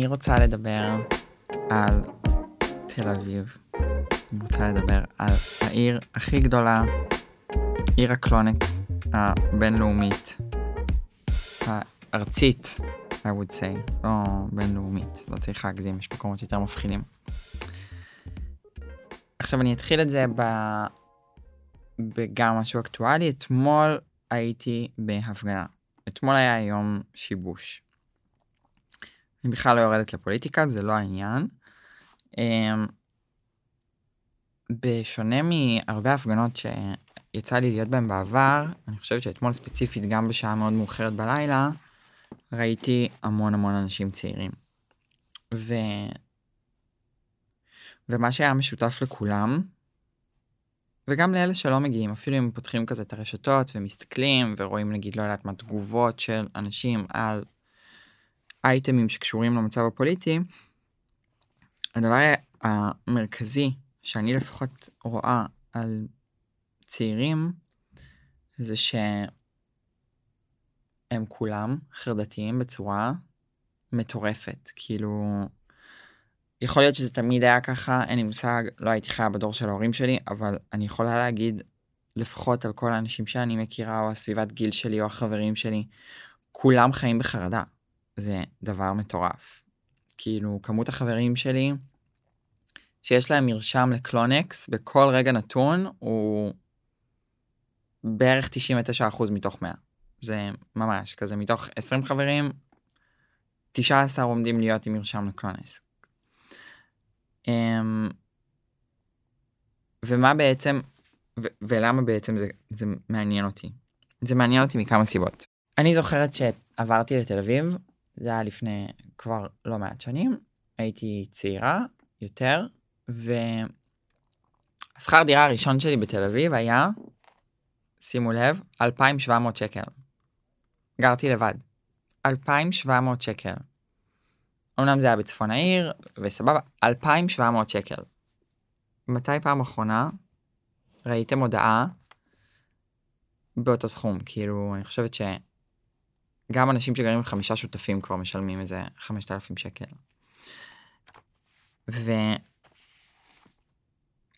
אני רוצה לדבר על תל אביב. אני רוצה לדבר על העיר הכי גדולה, עיר הקלונקס הבינלאומית, הארצית, I would say, לא בינלאומית, לא צריך להגזים, יש מקומות יותר מפחידים. עכשיו אני אתחיל את זה ב... בגם משהו אקטואלי, אתמול הייתי בהפגנה. אתמול היה יום שיבוש. אני בכלל לא יורדת לפוליטיקה, זה לא העניין. אמ, בשונה מהרבה הפגנות שיצא לי להיות בהן בעבר, אני חושבת שאתמול ספציפית, גם בשעה מאוד מאוחרת בלילה, ראיתי המון המון אנשים צעירים. ו... ומה שהיה משותף לכולם, וגם לאלה שלא מגיעים, אפילו אם פותחים כזה את הרשתות ומסתכלים ורואים נגיד, לא יודעת מה, תגובות של אנשים על אייטמים שקשורים למצב הפוליטי, הדבר המרכזי שאני לפחות רואה על צעירים זה שהם כולם חרדתיים בצורה מטורפת. כאילו יכול להיות שזה תמיד היה ככה אין לי מושג לא הייתי חיה בדור של ההורים שלי אבל אני יכולה להגיד לפחות על כל האנשים שאני מכירה או הסביבת גיל שלי או החברים שלי כולם חיים בחרדה זה דבר מטורף. כאילו כמות החברים שלי שיש להם מרשם לקלונקס בכל רגע נתון הוא בערך 99% מתוך 100. זה ממש כזה מתוך 20 חברים 19 עומדים להיות עם מרשם לקלונקס. אמ, ומה בעצם ו- ולמה בעצם זה, זה מעניין אותי. זה מעניין אותי מכמה סיבות. אני זוכרת שעברתי לתל אביב זה היה לפני כבר לא מעט שנים, הייתי צעירה יותר, והשכר דירה הראשון שלי בתל אביב היה, שימו לב, 2,700 שקל. גרתי לבד. 2,700 שקל. אמנם זה היה בצפון העיר, וסבבה, 2,700 שקל. מתי פעם אחרונה ראיתם הודעה באותו סכום? כאילו, אני חושבת ש... גם אנשים שגרים עם חמישה שותפים כבר משלמים איזה 5,000 שקל.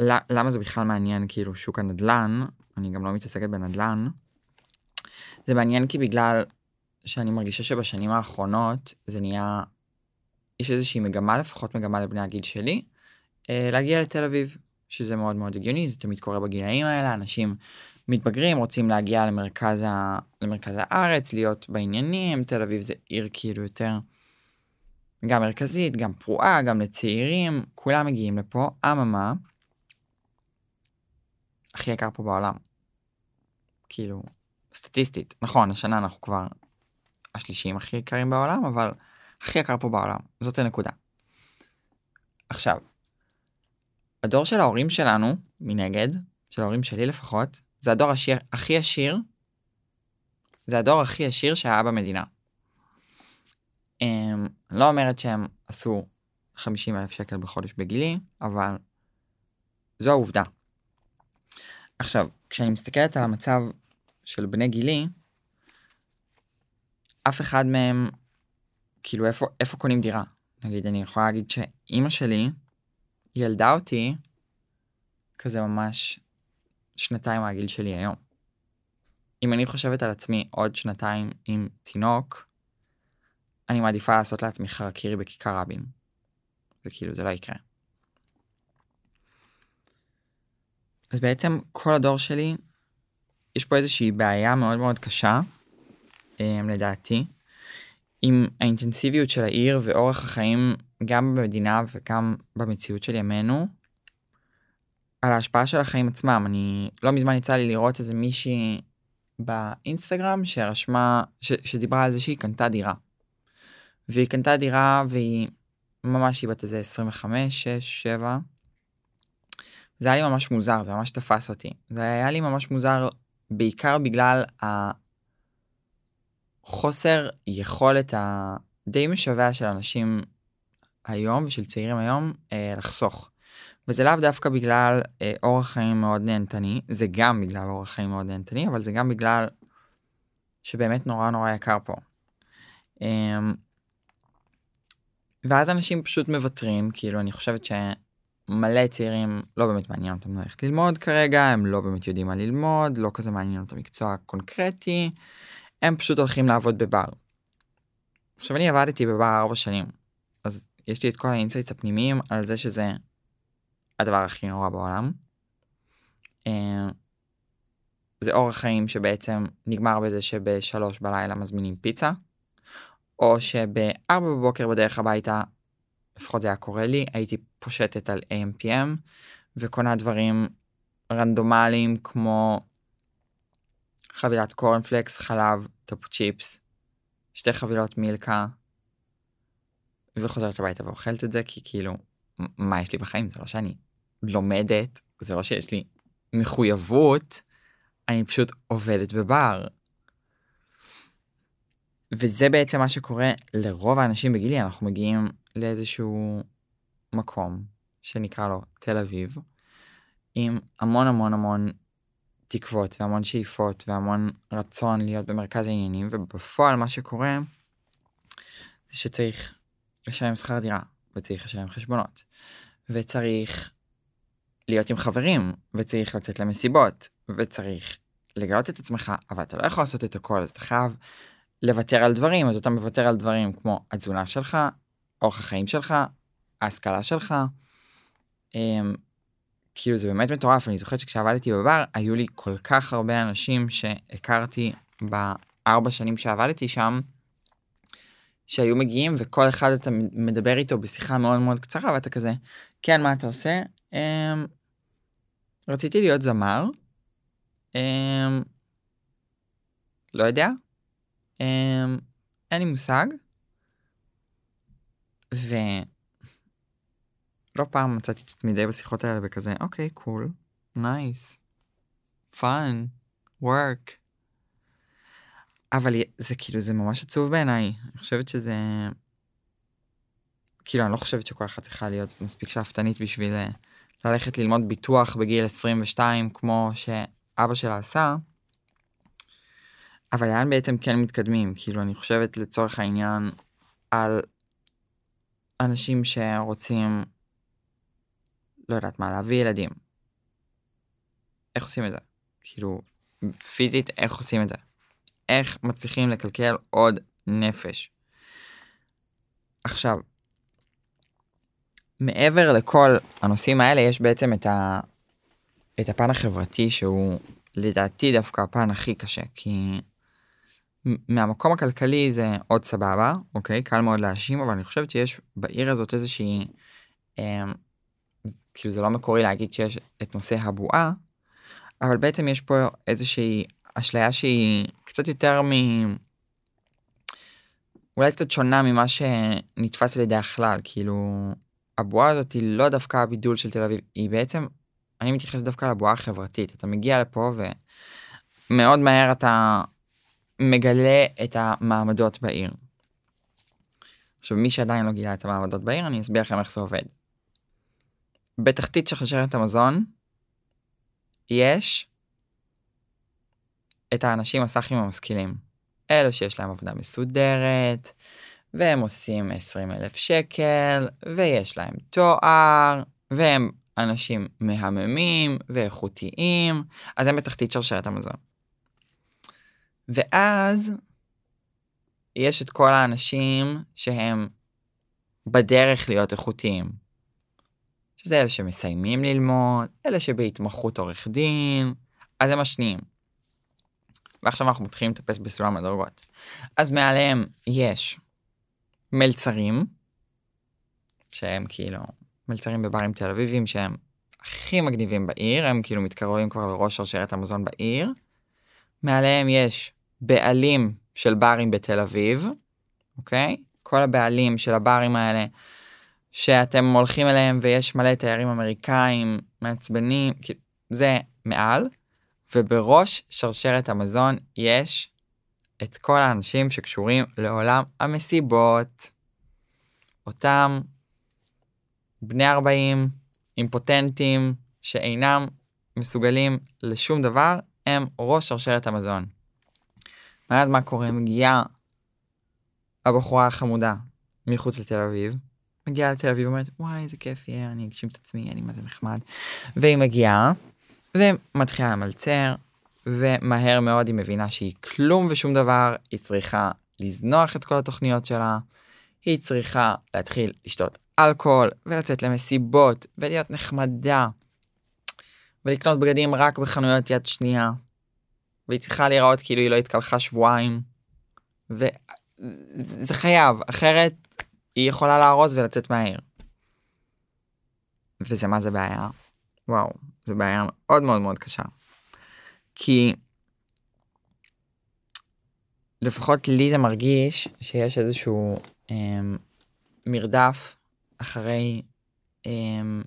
ולמה זה בכלל מעניין כאילו שוק הנדל"ן, אני גם לא מתעסקת בנדל"ן, זה מעניין כי בגלל שאני מרגישה שבשנים האחרונות זה נהיה, יש איזושהי מגמה לפחות מגמה לבני הגיל שלי, אה, להגיע לתל אביב, שזה מאוד מאוד הגיוני, זה תמיד קורה בגילאים האלה, אנשים מתבגרים, רוצים להגיע למרכז, ה... למרכז הארץ, להיות בעניינים, תל אביב זה עיר כאילו יותר גם מרכזית, גם פרועה, גם לצעירים, כולם מגיעים לפה, אממה, הכי יקר פה בעולם. כאילו, סטטיסטית, נכון, השנה אנחנו כבר השלישים הכי יקרים בעולם, אבל הכי יקר פה בעולם, זאת הנקודה. עכשיו, הדור של ההורים שלנו, מנגד, של ההורים שלי לפחות, זה הדור השיר, הכי עשיר, זה הדור הכי עשיר שהיה במדינה. הם, לא אומרת שהם עשו 50 אלף שקל בחודש בגילי, אבל זו העובדה. עכשיו, כשאני מסתכלת על המצב של בני גילי, אף אחד מהם, כאילו איפה, איפה קונים דירה? נגיד, אני יכולה להגיד שאימא שלי ילדה אותי כזה ממש שנתיים מהגיל שלי היום. אם אני חושבת על עצמי עוד שנתיים עם תינוק, אני מעדיפה לעשות לעצמי חרקירי בכיכר רבין. זה כאילו, זה לא יקרה. אז בעצם כל הדור שלי, יש פה איזושהי בעיה מאוד מאוד קשה, um, לדעתי, עם האינטנסיביות של העיר ואורח החיים גם במדינה וגם במציאות של ימינו, על ההשפעה של החיים עצמם. אני לא מזמן יצא לי לראות איזה מישהי באינסטגרם שרשמה, ש, שדיברה על זה שהיא קנתה דירה. והיא קנתה דירה והיא ממש היא בת איזה 25, 6, 7. זה היה לי ממש מוזר, זה ממש תפס אותי. זה היה לי ממש מוזר בעיקר בגלל החוסר יכולת הדי משווע של אנשים היום ושל צעירים היום אה, לחסוך. וזה לאו דווקא בגלל אה, אורח חיים מאוד נהנתני, זה גם בגלל אורח חיים מאוד נהנתני, אבל זה גם בגלל שבאמת נורא נורא יקר פה. אה, ואז אנשים פשוט מוותרים, כאילו אני חושבת שמלא צעירים לא באמת מעניין אותם ללכת ללמוד כרגע, הם לא באמת יודעים מה ללמוד, לא כזה מעניין אותם מקצוע קונקרטי, הם פשוט הולכים לעבוד בבר. עכשיו אני עבדתי בבר ארבע שנים, אז יש לי את כל ה insights הפנימיים על זה שזה הדבר הכי נורא בעולם. אה, זה אורח חיים שבעצם נגמר בזה שבשלוש בלילה מזמינים פיצה, או שבארבע בבוקר בדרך הביתה, לפחות זה היה קורה לי, הייתי פושטת על AMPM וקונה דברים רנדומליים כמו חבילת קורנפלקס, חלב, טפו צ'יפס, שתי חבילות מילקה, וחוזרת הביתה ואוכלת את זה כי כאילו מה יש לי בחיים זה לא שאני לומדת זה לא שיש לי מחויבות אני פשוט עובדת בבר. וזה בעצם מה שקורה לרוב האנשים בגילי אנחנו מגיעים לאיזשהו מקום שנקרא לו תל אביב עם המון המון המון תקוות והמון שאיפות והמון רצון להיות במרכז העניינים ובפועל מה שקורה זה שצריך לשלם שכר דירה וצריך לשלם חשבונות וצריך להיות עם חברים וצריך לצאת למסיבות וצריך לגלות את עצמך אבל אתה לא יכול לעשות את הכל אז אתה חייב לוותר על דברים אז אתה מוותר על דברים כמו התזונה שלך אורח החיים שלך ההשכלה שלך. אמ, כאילו זה באמת מטורף אני זוכרת שכשעבדתי בבר היו לי כל כך הרבה אנשים שהכרתי בארבע שנים שעבדתי שם. שהיו מגיעים וכל אחד אתה מדבר איתו בשיחה מאוד מאוד קצרה ואתה כזה כן מה אתה עושה רציתי להיות זמר. אמ, לא יודע. אמ, אין לי מושג. ולא פעם מצאתי את עצמי די בשיחות האלה וכזה אוקיי cool nice fun work. אבל זה כאילו זה ממש עצוב בעיניי. אני חושבת שזה כאילו אני לא חושבת שכל אחת צריכה להיות מספיק שאפתנית בשביל אה, ללכת ללמוד ביטוח בגיל 22 כמו שאבא שלה עשה. אבל לאן בעצם כן מתקדמים כאילו אני חושבת לצורך העניין על אנשים שרוצים לא יודעת מה להביא ילדים. איך עושים את זה? כאילו פיזית איך עושים את זה? איך מצליחים לקלקל עוד נפש. עכשיו, מעבר לכל הנושאים האלה יש בעצם את, ה... את הפן החברתי שהוא לדעתי דווקא הפן הכי קשה כי מהמקום הכלכלי זה עוד סבבה אוקיי? קל מאוד להאשים אבל אני חושבת שיש בעיר הזאת איזושהי אה, כאילו זה לא מקורי להגיד שיש את נושא הבועה אבל בעצם יש פה איזושהי אשליה שהיא קצת יותר מ... אולי קצת שונה ממה שנתפס על ידי הכלל כאילו הבועה הזאת היא לא דווקא הבידול של תל אביב היא בעצם אני מתייחס דווקא לבועה החברתית אתה מגיע לפה ומאוד מהר אתה מגלה את המעמדות בעיר. עכשיו מי שעדיין לא גילה את המעמדות בעיר אני אסביר לכם איך זה עובד. בתחתית שרשרת המזון יש את האנשים הסאחים המשכילים. אלה שיש להם עבודה מסודרת, והם עושים 20 אלף שקל, ויש להם תואר, והם אנשים מהממים ואיכותיים, אז הם בתחתית שרשרת המזון. ואז יש את כל האנשים שהם בדרך להיות איכותיים. שזה אלה שמסיימים ללמוד, אלה שבהתמחות עורך דין, אז הם השניים. ועכשיו אנחנו מתחילים לטפס בסולם הדרגות. אז מעליהם יש מלצרים, שהם כאילו מלצרים בברים תל אביבים שהם הכי מגניבים בעיר, הם כאילו מתקרבים כבר לראש שרשרת המזון בעיר. מעליהם יש בעלים של ברים בתל אביב, אוקיי? כל הבעלים של הברים האלה שאתם הולכים אליהם ויש מלא תיירים אמריקאים מעצבנים, זה מעל. ובראש שרשרת המזון יש את כל האנשים שקשורים לעולם המסיבות. אותם בני 40 אימפוטנטים שאינם מסוגלים לשום דבר הם ראש שרשרת המזון. ואז מה קורה? מגיעה הבחורה החמודה מחוץ לתל אביב, מגיעה לתל אביב ואומרת וואי איזה כיף יהיה אני אגשים את עצמי אני מה זה נחמד. והיא מגיעה ומתחילה למלצר ומהר מאוד היא מבינה שהיא כלום ושום דבר היא צריכה לזנוח את כל התוכניות שלה. היא צריכה להתחיל לשתות אלכוהול ולצאת למסיבות ולהיות נחמדה. ולקנות בגדים רק בחנויות יד שנייה. והיא צריכה להיראות כאילו היא לא התקלחה שבועיים. וזה חייב אחרת היא יכולה לארוז ולצאת מהעיר. וזה מה זה בעיה. וואו, זו בעיה מאוד מאוד מאוד קשה. כי לפחות לי זה מרגיש שיש איזשהו אמ, מרדף אחרי אמ,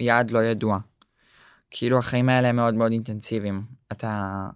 יעד לא ידוע. כאילו החיים האלה הם מאוד מאוד אינטנסיביים. אתה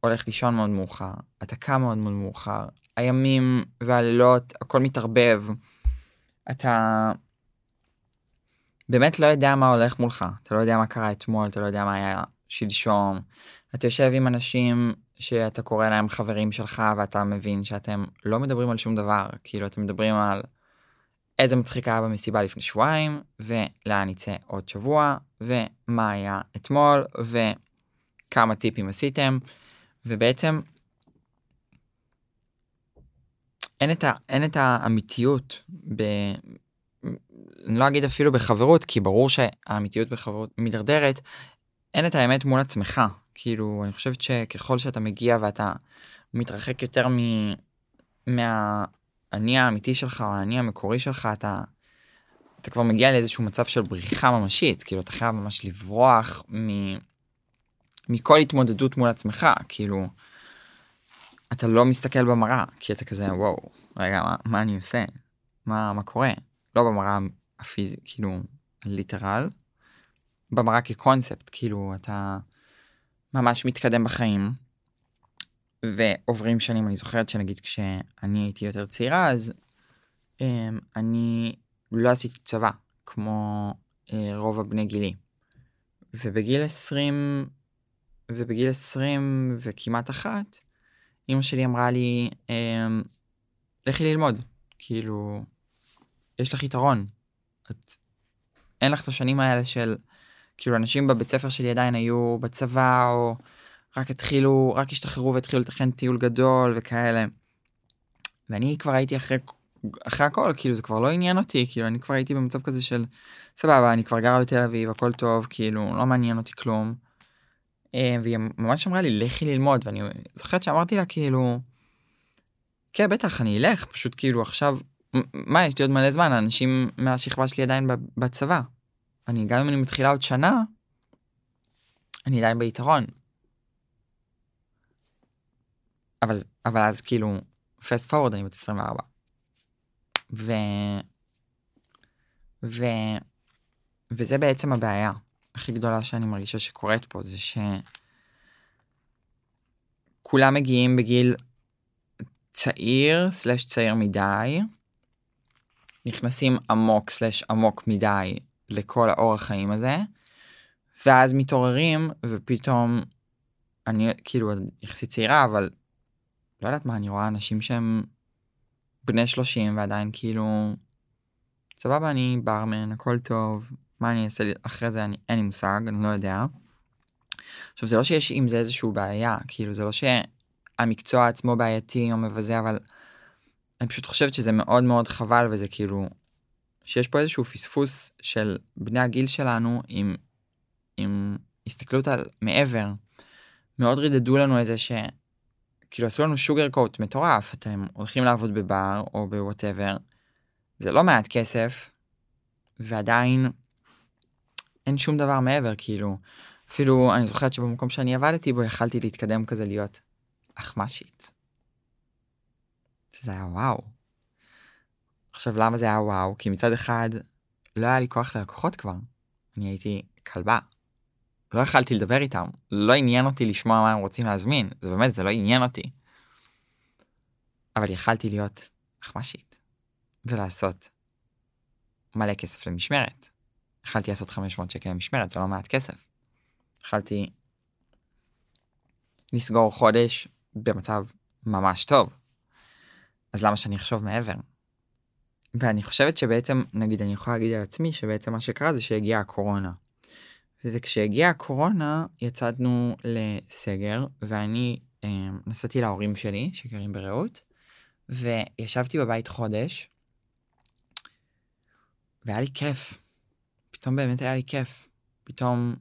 הולך לישון מאוד מאוחר, אתה קם מאוד מאוד מאוחר, הימים והלילות, הכל מתערבב. אתה באמת לא יודע מה הולך מולך, אתה לא יודע מה קרה אתמול, אתה לא יודע מה היה שלשום. אתה יושב עם אנשים שאתה קורא להם חברים שלך ואתה מבין שאתם לא מדברים על שום דבר, כאילו אתם מדברים על איזה מצחיק היה במסיבה לפני שבועיים, ולאן יצא עוד שבוע, ומה היה אתמול, וכמה טיפים עשיתם, ובעצם אין את, ה, אין את האמיתיות, ב, אני לא אגיד אפילו בחברות, כי ברור שהאמיתיות בחברות מידרדרת, אין את האמת מול עצמך. כאילו, אני חושבת שככל שאתה מגיע ואתה מתרחק יותר מ... מהאני האמיתי שלך או האני המקורי שלך, אתה, אתה כבר מגיע לאיזשהו מצב של בריחה ממשית, כאילו, אתה חייב ממש לברוח מ... מכל התמודדות מול עצמך, כאילו, אתה לא מסתכל במראה, כי אתה כזה, וואו, רגע, מה, מה אני עושה? מה, מה קורה? לא במראה הפיזית, כאילו, ליטרל, במראה כקונספט, כאילו, אתה ממש מתקדם בחיים, ועוברים שנים, אני זוכרת שנגיד כשאני הייתי יותר צעירה, אז um, אני לא עשיתי צבא, כמו uh, רוב הבני גילי. ובגיל 20, ובגיל 20 וכמעט אחת, אמא שלי אמרה לי, אמ, לכי ללמוד, כאילו, יש לך יתרון. את, אין לך את השנים האלה של, כאילו, אנשים בבית ספר שלי עדיין היו בצבא, או רק התחילו, רק השתחררו והתחילו לתכן טיול גדול וכאלה. ואני כבר הייתי אחרי, אחרי הכל, כאילו, זה כבר לא עניין אותי, כאילו, אני כבר הייתי במצב כזה של, סבבה, אני כבר גרה בתל אביב, הכל טוב, כאילו, לא מעניין אותי כלום. אה, והיא ממש אמרה לי לכי ללמוד ואני זוכרת שאמרתי לה כאילו כן בטח אני אלך פשוט כאילו עכשיו מה יש לי עוד מלא זמן אנשים מהשכבה שלי עדיין בצבא. אני גם אם אני מתחילה עוד שנה אני עדיין ביתרון. אבל אבל אז כאילו פסט פורוד אני בת 24. ו... ו... וזה בעצם הבעיה. הכי גדולה שאני מרגישה שקורית פה זה שכולם מגיעים בגיל צעיר סלש צעיר מדי נכנסים עמוק סלש עמוק מדי לכל האורח חיים הזה ואז מתעוררים ופתאום אני כאילו יחסית צעירה אבל לא יודעת מה אני רואה אנשים שהם בני 30 ועדיין כאילו סבבה אני ברמן הכל טוב מה אני אעשה אחרי זה אני אין לי מושג אני לא יודע. עכשיו זה לא שיש עם זה איזשהו בעיה כאילו זה לא שהמקצוע עצמו בעייתי או מבזה אבל אני פשוט חושבת שזה מאוד מאוד חבל וזה כאילו שיש פה איזשהו פספוס של בני הגיל שלנו עם עם הסתכלות על מעבר. מאוד רידדו לנו איזה ש... כאילו עשו לנו שוגר קוט מטורף אתם הולכים לעבוד בבר או בוואטאבר זה לא מעט כסף ועדיין אין שום דבר מעבר כאילו אפילו אני זוכרת שבמקום שאני עבדתי בו יכלתי להתקדם כזה להיות אחמשית. זה היה וואו. עכשיו למה זה היה וואו כי מצד אחד לא היה לי כוח ללקוחות כבר אני הייתי כלבה. לא יכלתי לדבר איתם לא עניין אותי לשמוע מה הם רוצים להזמין זה באמת זה לא עניין אותי. אבל יכלתי להיות אחמשית ולעשות מלא כסף למשמרת. יכלתי לעשות 500 שקל למשמרת, זה לא מעט כסף. יכלתי לסגור חודש במצב ממש טוב. אז למה שאני אחשוב מעבר? ואני חושבת שבעצם, נגיד, אני יכולה להגיד על עצמי שבעצם מה שקרה זה שהגיעה הקורונה. וכשהגיעה הקורונה יצאנו לסגר, ואני אה, נסעתי להורים שלי, שגרים ברעות, וישבתי בבית חודש, והיה לי כיף. פתאום באמת היה לי כיף. פתאום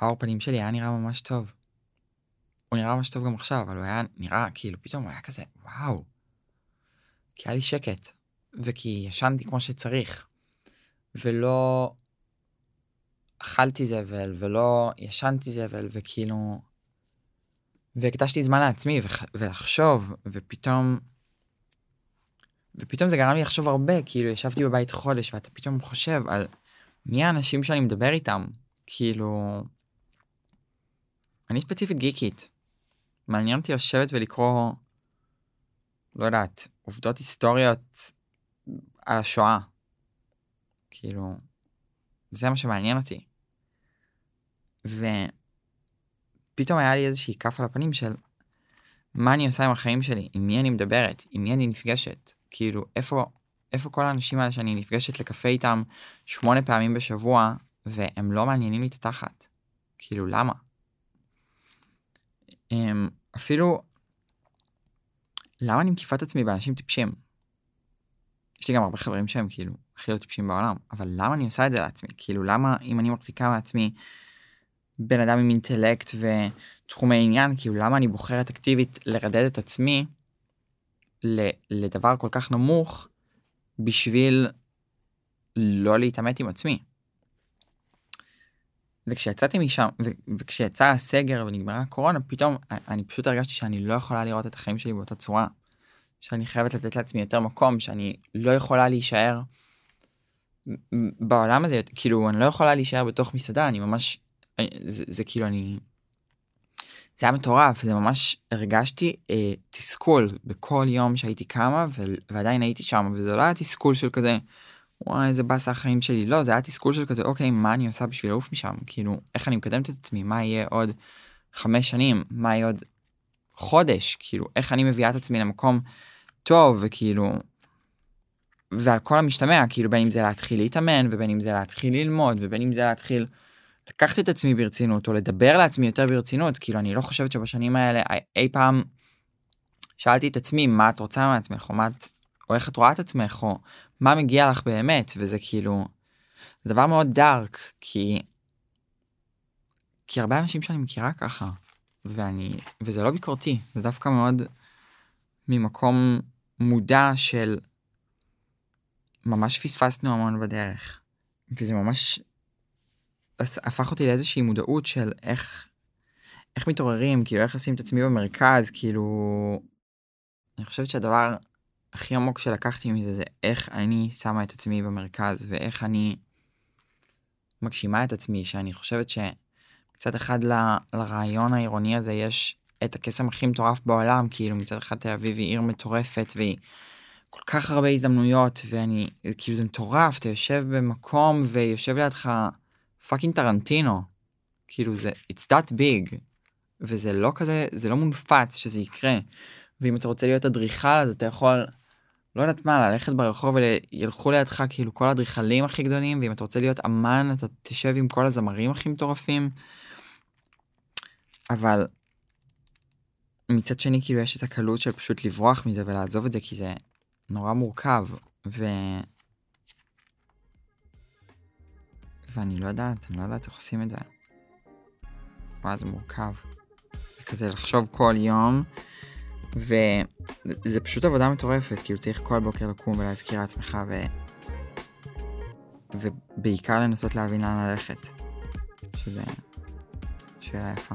האור פנים שלי היה נראה ממש טוב. הוא נראה ממש טוב גם עכשיו, אבל הוא היה נראה כאילו פתאום הוא היה כזה וואו. כי היה לי שקט, וכי ישנתי כמו שצריך, ולא אכלתי זבל, ולא ישנתי זבל, וכאילו... והקדשתי זמן לעצמי ולחשוב, ופתאום... ופתאום זה גרם לי לחשוב הרבה, כאילו ישבתי בבית חודש, ואתה פתאום חושב על מי האנשים שאני מדבר איתם, כאילו... אני ספציפית גיקית. מעניין אותי לשבת ולקרוא, לא יודעת, עובדות היסטוריות על השואה. כאילו, זה מה שמעניין אותי. ופתאום היה לי איזושהי כף על הפנים של מה אני עושה עם החיים שלי, עם מי אני מדברת, עם מי אני נפגשת. כאילו, איפה, איפה כל האנשים האלה שאני נפגשת לקפה איתם שמונה פעמים בשבוע, והם לא מעניינים לי את התחת. כאילו, למה? הם, אפילו, למה אני מקיפה את עצמי באנשים טיפשים? יש לי גם הרבה חברים שהם כאילו הכי לא טיפשים בעולם, אבל למה אני עושה את זה לעצמי? כאילו, למה אם אני מחזיקה מעצמי בן אדם עם אינטלקט ותחומי עניין, כאילו, למה אני בוחרת אקטיבית לרדד את עצמי לדבר כל כך נמוך בשביל לא להתעמת עם עצמי? וכשיצאתי משם, וכשיצא הסגר ונגמרה הקורונה, פתאום אני פשוט הרגשתי שאני לא יכולה לראות את החיים שלי באותה צורה. שאני חייבת לתת לעצמי יותר מקום, שאני לא יכולה להישאר בעולם הזה, כאילו, אני לא יכולה להישאר בתוך מסעדה, אני ממש, זה, זה כאילו, אני... זה היה מטורף, זה ממש הרגשתי אה, תסכול בכל יום שהייתי קמה ו... ועדיין הייתי שם, וזה לא היה תסכול של כזה, וואי איזה באסה החיים שלי. לא זה היה תסכול של כזה אוקיי מה אני עושה בשביל לעוף משם? כאילו איך אני מקדמת את עצמי? מה יהיה עוד חמש שנים? מה יהיה עוד חודש? כאילו איך אני מביאה את עצמי למקום טוב? וכאילו ועל כל המשתמע כאילו בין אם זה להתחיל להתאמן ובין אם זה להתחיל ללמוד ובין אם זה להתחיל לקחת את עצמי ברצינות או לדבר לעצמי יותר ברצינות. כאילו אני לא חושבת שבשנים האלה אי פעם שאלתי את עצמי מה את רוצה מעצמך? או מה את או איך את רואה את עצמך? או מה מגיע לך באמת? וזה כאילו זה דבר מאוד דארק כי כי הרבה אנשים שאני מכירה ככה ואני וזה לא ביקורתי זה דווקא מאוד ממקום מודע של ממש פספסנו המון בדרך. וזה ממש הפך אותי לאיזושהי מודעות של איך איך מתעוררים כאילו איך לשים את עצמי במרכז כאילו אני חושבת שהדבר הכי עמוק שלקחתי מזה זה איך אני שמה את עצמי במרכז ואיך אני מגשימה את עצמי שאני חושבת שמצד אחד ל, לרעיון העירוני הזה יש את הקסם הכי מטורף בעולם כאילו מצד אחד תל אביב היא עיר מטורפת והיא כל כך הרבה הזדמנויות ואני כאילו זה מטורף אתה יושב במקום ויושב לידך fucking טרנטינו. כאילו זה it's that big. וזה לא כזה זה לא מופרך שזה יקרה ואם אתה רוצה להיות אדריכל אז אתה יכול לא יודעת מה, ללכת ברחוב וילכו לידך כאילו כל האדריכלים הכי גדולים, ואם אתה רוצה להיות אמן אתה תשב עם כל הזמרים הכי מטורפים. אבל מצד שני כאילו יש את הקלות של פשוט לברוח מזה ולעזוב את זה כי זה נורא מורכב ו... ואני לא יודעת, אני לא יודעת איך עושים את זה. וואי זה מורכב. זה כזה לחשוב כל יום וזה פשוט עבודה מטורפת, כאילו צריך כל בוקר לקום ולהזכיר לעצמך ו... ובעיקר לנסות להבין לאן ללכת, שזה שאלה יפה.